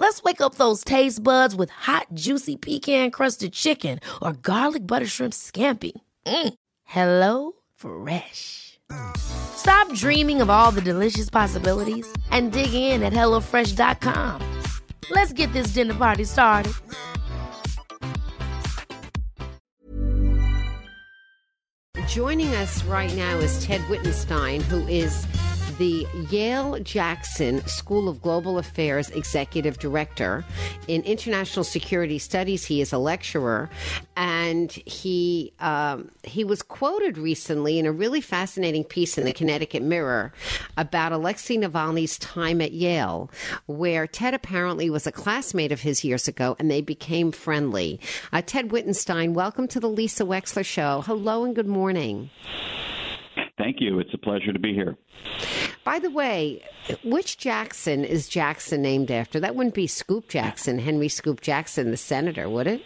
Let's wake up those taste buds with hot, juicy pecan crusted chicken or garlic butter shrimp scampi. Mm. Hello Fresh. Stop dreaming of all the delicious possibilities and dig in at HelloFresh.com. Let's get this dinner party started. Joining us right now is Ted Wittenstein, who is the Yale Jackson School of Global Affairs Executive Director. In International Security Studies, he is a lecturer, and he um, he was quoted recently in a really fascinating piece in the Connecticut Mirror about Alexei Navalny's time at Yale, where Ted apparently was a classmate of his years ago, and they became friendly. Uh, Ted Wittenstein, welcome to the Lisa Wexler Show. Hello and good morning. Thank you. It's a pleasure to be here. By the way, which Jackson is Jackson named after? That wouldn't be Scoop Jackson, Henry Scoop Jackson, the senator, would it?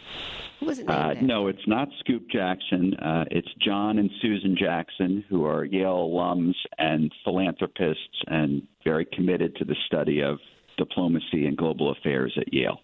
Who was it named Uh, after? no, it's not Scoop Jackson. Uh, it's John and Susan Jackson, who are Yale alums and philanthropists and very committed to the study of diplomacy and global affairs at Yale.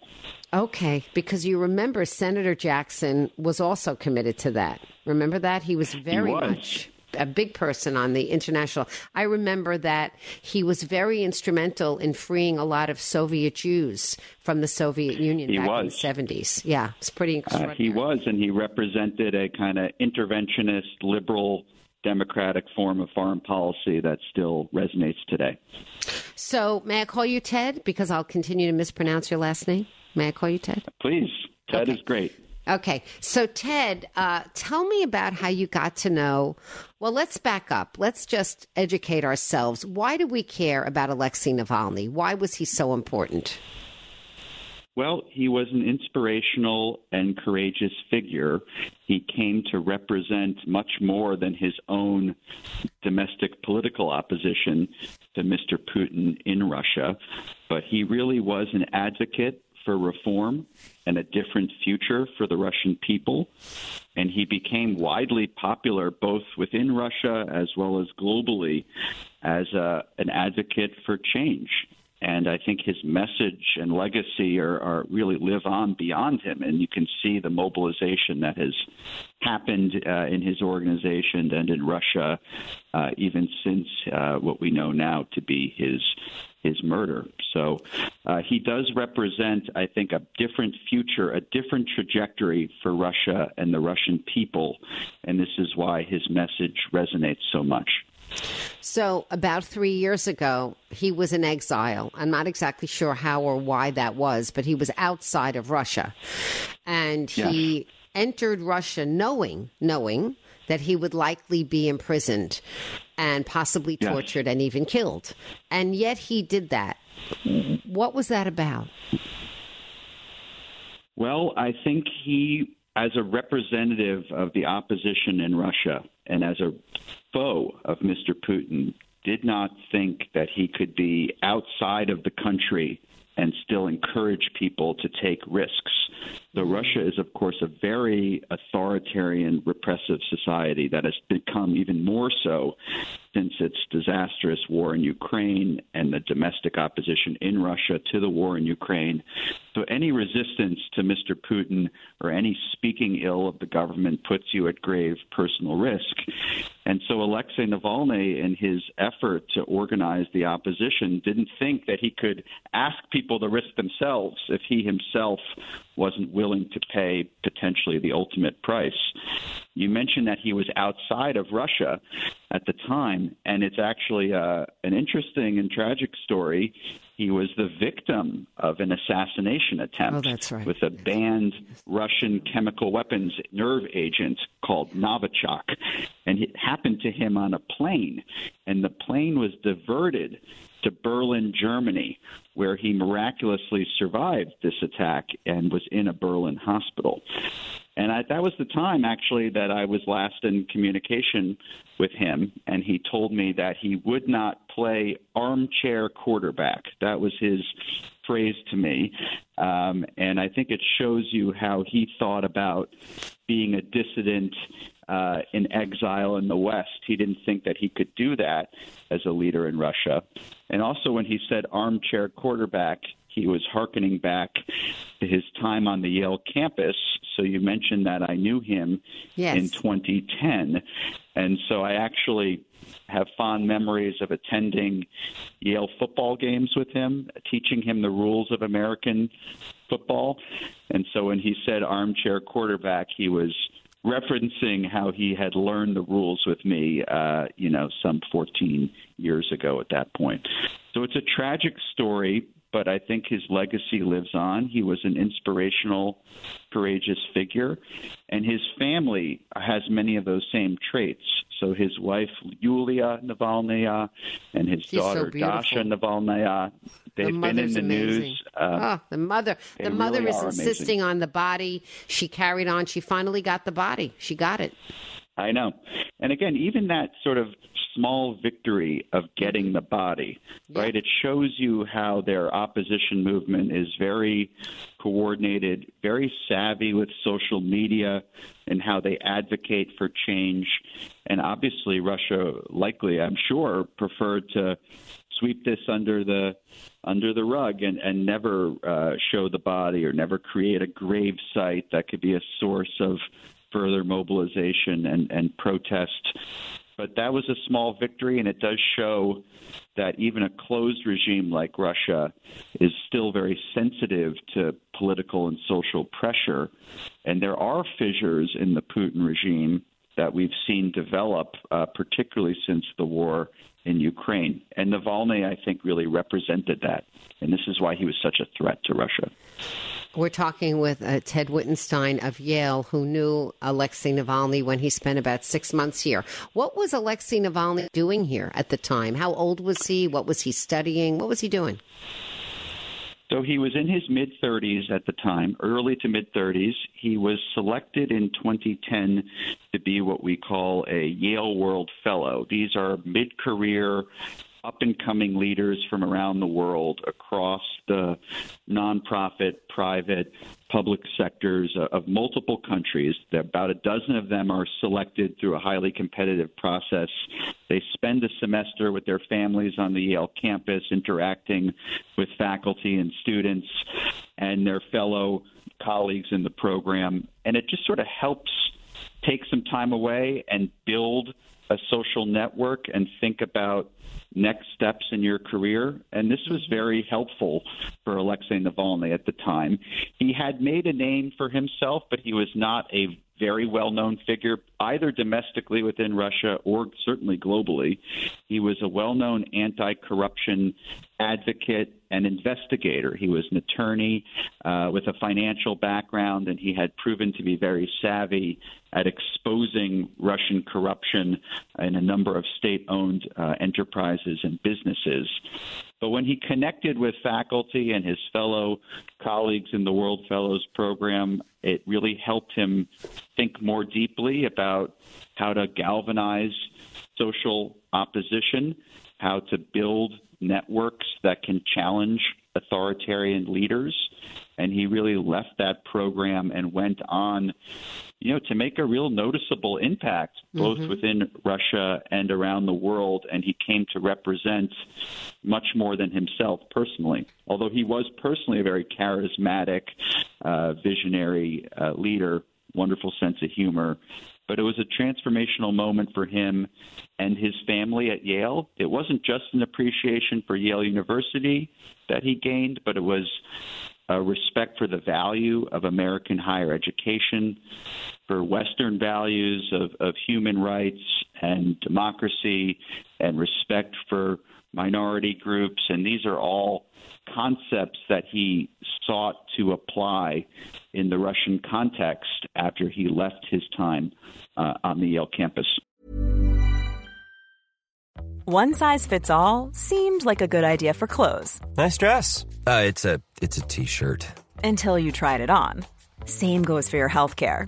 Okay, because you remember Senator Jackson was also committed to that. Remember that? He was very was. much a big person on the international. I remember that he was very instrumental in freeing a lot of Soviet Jews from the Soviet Union He back in the 70s. Yeah, it's pretty Uh, extraordinary. he was, and he represented a kind of interventionist, liberal, democratic form of foreign policy that still resonates today. So, may I call you Ted? Because I'll continue to mispronounce your last name. May I call you Ted? Please, Ted Okay. is great. Okay. So, Ted, uh, tell me about how you got to know. Well, let's back up. Let's just educate ourselves. Why do we care about Alexei Navalny? Why was he so important? Well, he was an inspirational and courageous figure. He came to represent much more than his own domestic political opposition to Mr. Putin in Russia, but he really was an advocate for reform and a different future for the Russian people. And he became widely popular both within Russia as well as globally as a, an advocate for change. And I think his message and legacy are, are really live on beyond him. And you can see the mobilization that has happened uh, in his organization and in Russia, uh, even since uh, what we know now to be his his murder. So uh, he does represent, I think, a different future, a different trajectory for Russia and the Russian people. And this is why his message resonates so much. So, about three years ago, he was in exile. I'm not exactly sure how or why that was, but he was outside of Russia. And he entered Russia knowing, knowing that he would likely be imprisoned and possibly Yes. tortured and even killed. And yet he did that. What was that about? Well, I think he, as a representative of the opposition in Russia and as a foe of Mr. Putin, did not think that he could be outside of the country and still encourage people to take risks. Though Russia is, of course, a very authoritarian, repressive society that has become even more so since its disastrous war in Ukraine and the domestic opposition in Russia to the war in Ukraine. So any resistance to Mr. Putin or any speaking ill of the government puts you at grave personal risk. And so Alexei Navalny, in his effort to organize the opposition, didn't think that he could ask people to risk themselves if he himself wasn't willing to pay potentially the ultimate price. You mentioned that he was outside of Russia at the time. and it's actually uh, an interesting and tragic story. He was the victim of an assassination attempt oh, right. with a banned Russian chemical weapons nerve agent called Novichok. And it happened to him on a plane. And the plane was diverted to Berlin, Germany, where he miraculously survived this attack and was in a Berlin hospital. And I, that was the time, actually, that I was last in communication with him. And he told me that he would not play armchair quarterback. That was his phrase to me. Um, and I think it shows you how he thought about being a dissident uh, in exile in the West. He didn't think that he could do that as a leader in Russia. And also, when he said armchair quarterback, he was hearkening back to his time on the Yale campus. So you mentioned that I knew him yes. in 2010. And so I actually have fond memories of attending Yale football games with him, teaching him the rules of American football. And so when he said armchair quarterback, he was referencing how he had learned the rules with me, uh, you know, some 14 years ago at that point. So it's a tragic story, but I think his legacy lives on. He was an inspirational, courageous figure, and his family has many of those same traits. So his wife Yulia Navalnaya and his She's daughter so Dasha Navalnaya. They've the been in the amazing. news. Uh, oh, the mother. The mother really is insisting amazing. on the body. She carried on. She finally got the body. She got it. I know. And again, even that sort of small victory of getting the body, right? It shows you how their opposition movement is very coordinated, very savvy with social media and how they advocate for change. And obviously, Russia likely, I'm sure, preferred to sweep this under the under the rug and, and never uh, show the body or never create a grave site that could be a source of further mobilization and, and protest. But that was a small victory, and it does show that even a closed regime like Russia is still very sensitive to political and social pressure. And there are fissures in the Putin regime that we've seen develop, uh, particularly since the war in Ukraine. And Navalny, I think, really represented that. And this is why he was such a threat to Russia. We're talking with uh, Ted Wittenstein of Yale, who knew Alexei Navalny when he spent about six months here. What was Alexei Navalny doing here at the time? How old was he? What was he studying? What was he doing? So he was in his mid 30s at the time, early to mid 30s. He was selected in 2010 to be what we call a Yale World Fellow. These are mid career, up and coming leaders from around the world across the nonprofit, private, public sectors uh, of multiple countries. About a dozen of them are selected through a highly competitive process. They spend a semester with their families on the Yale campus, interacting with faculty and students and their fellow colleagues in the program. And it just sort of helps take some time away and build a social network and think about next steps in your career. And this was mm-hmm. very helpful for Alexei Navalny at the time. He had made a name for himself, but he was not a very well known figure, either domestically within Russia or certainly globally. He was a well known anti corruption advocate and investigator. He was an attorney uh, with a financial background, and he had proven to be very savvy at exposing Russian corruption in a number of state owned uh, enterprises and businesses. But when he connected with faculty and his fellow colleagues in the World Fellows program, it really helped him think more deeply about how to galvanize social opposition, how to build networks that can challenge authoritarian leaders. And he really left that program and went on, you know, to make a real noticeable impact both within Russia and around the world. And he came to represent much more than himself personally. Although he was personally a very charismatic, uh, visionary uh, leader, wonderful sense of humor, but it was a transformational moment for him and his family at Yale. It wasn't just an appreciation for Yale University that he gained, but it was a respect for the value of American higher education, for Western values of, of human rights and democracy and respect for minority groups. And these are all concepts that he sought to apply in the Russian context after he left his time uh, on the Yale campus. One size fits all seemed like a good idea for clothes. Nice dress. Uh, it's a it's a t-shirt. Until you tried it on. Same goes for your health care.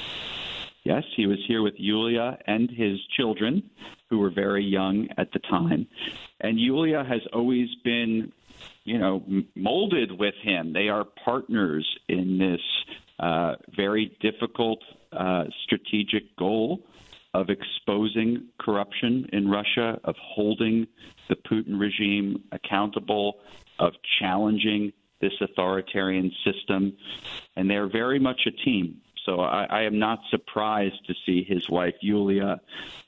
Yes, he was here with Yulia and his children, who were very young at the time. And Yulia has always been, you know, molded with him. They are partners in this uh, very difficult uh, strategic goal of exposing corruption in Russia, of holding the Putin regime accountable, of challenging this authoritarian system. And they're very much a team. So I, I am not surprised to see his wife Yulia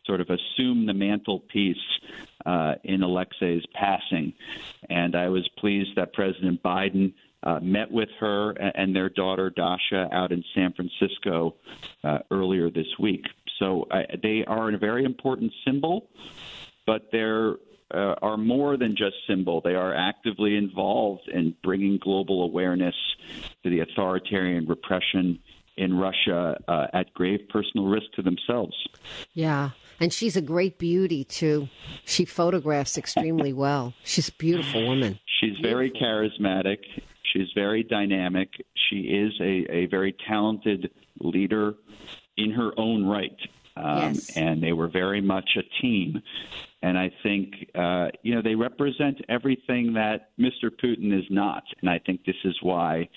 sort of assume the mantelpiece uh, in Alexei's passing. And I was pleased that President Biden uh, met with her and their daughter Dasha out in San Francisco uh, earlier this week. So they are a very important symbol, but they're uh, are more than just symbol. They are actively involved in bringing global awareness to the authoritarian repression in Russia uh, at grave personal risk to themselves. Yeah. And she's a great beauty, too. She photographs extremely well. She's a beautiful woman. She's very charismatic. She's very dynamic. She is a, a very talented leader in her own right. Um, Yes. And they were very much a team. And I think, uh, you know, they represent everything that Mr. Putin is not. And I think this is why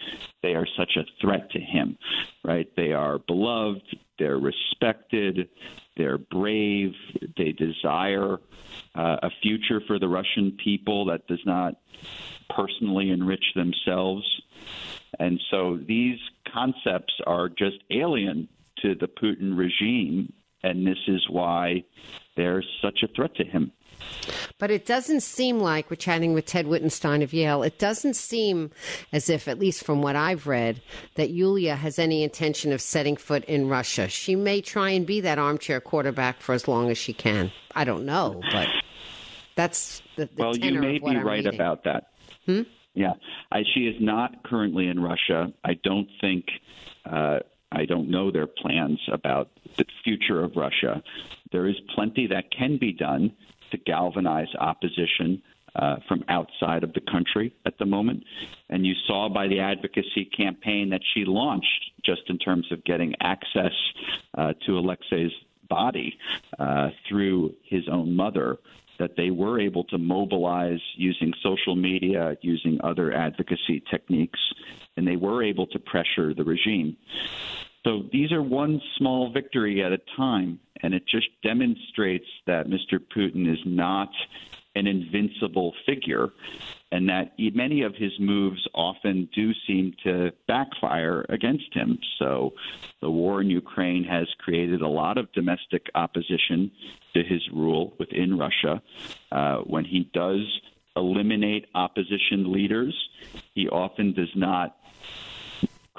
they are such a threat to him, right? They are beloved, they're respected, they're brave, they desire uh, a future for the Russian people that does not personally enrich themselves. And so these concepts are just alien to the Putin regime, and this is why they're such a threat to him. But it doesn't seem like we're chatting with Ted Wittenstein of Yale. It doesn't seem as if, at least from what I've read, that Yulia has any intention of setting foot in Russia. She may try and be that armchair quarterback for as long as she can. I don't know, but that's the, the well, you may be I'm right reading. about that. Hmm? Yeah, I, she is not currently in Russia. I don't think. Uh, I don't know their plans about the future of Russia. There is plenty that can be done to galvanize opposition uh, from outside of the country at the moment. And you saw by the advocacy campaign that she launched, just in terms of getting access uh, to Alexei's body uh, through his own mother, that they were able to mobilize using social media, using other advocacy techniques, and they were able to pressure the regime. So these are one small victory at a time, and it just demonstrates that Mr. Putin is not an invincible figure, and that many of his moves often do seem to backfire against him. So the war in Ukraine has created a lot of domestic opposition to his rule within Russia. Uh, when he does eliminate opposition leaders, he often does not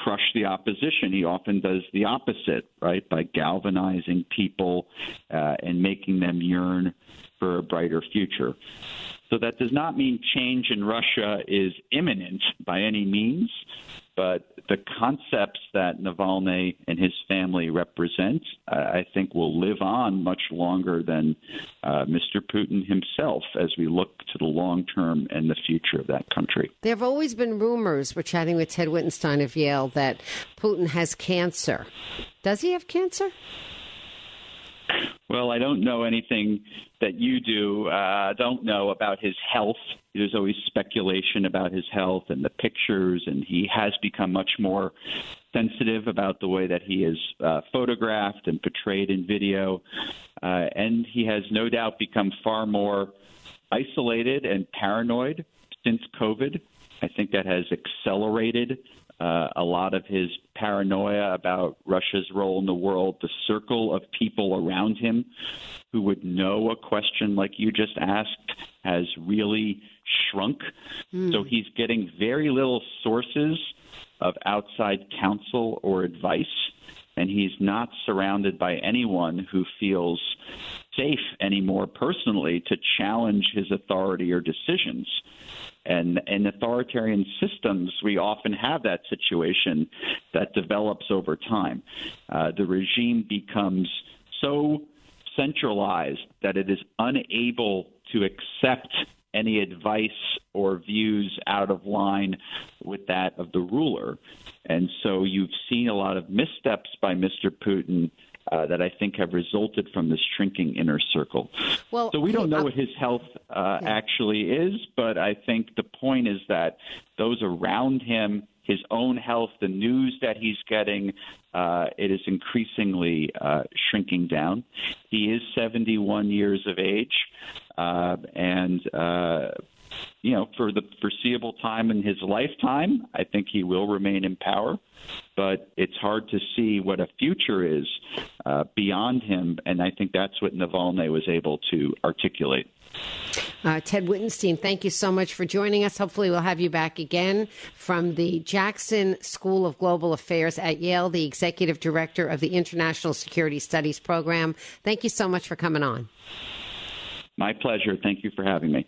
crush the opposition. He often does the opposite, right, by galvanizing people uh, and making them yearn for a brighter future. So that does not mean change in Russia is imminent by any means, but the concepts that Navalny and his family represent, I think, will live on much longer than uh, Mr. Putin himself as we look to the long term and the future of that country. There have always been rumors, we're chatting with Ted Wittenstein of Yale, that Putin has cancer. Does he have cancer? Well, I don't know anything that you do. Uh, don't know about his health. There's always speculation about his health and the pictures, and he has become much more sensitive about the way that he is uh, photographed and portrayed in video. Uh, and he has no doubt become far more isolated and paranoid since COVID. I think that has accelerated uh, a lot of his paranoia about Russia's role in the world, the circle of people around him who would know a question like you just asked has really shrunk. Mm. So he's getting very little sources of outside counsel or advice, and he's not surrounded by anyone who feels safe anymore personally to challenge his authority or decisions. And in authoritarian systems, we often have that situation that develops over time. Uh, the regime becomes so centralized that it is unable to accept any advice or views out of line with that of the ruler. And so you've seen a lot of missteps by Mr. Putin uh, that I think have resulted from this shrinking inner circle. Well, so we don't know what his health uh, yeah. actually is, but I think the point is that those around him, his own health, the news that he's getting, uh, it is increasingly uh, shrinking down. He is 71 years of age, uh, and uh, you know, for the foreseeable time in his lifetime, I think he will remain in power. But it's hard to see what a future is uh, beyond him, and I think that's what Navalny was able to articulate. Uh, Ted Wittenstein, thank you so much for joining us. Hopefully, we'll have you back again from the Jackson School of Global Affairs at Yale, the executive director of the International Security Studies Program. Thank you so much for coming on. My pleasure. Thank you for having me.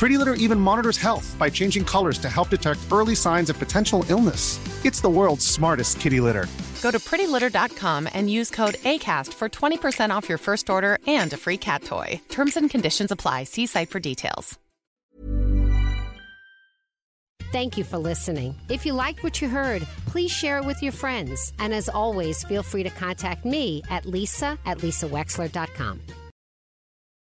Pretty Litter even monitors health by changing colors to help detect early signs of potential illness. It's the world's smartest kitty litter. Go to prettylitter.com and use code ACAST for 20% off your first order and a free cat toy. Terms and conditions apply. See site for details. Thank you for listening. If you liked what you heard, please share it with your friends. And as always, feel free to contact me at lisa at lisawexler.com.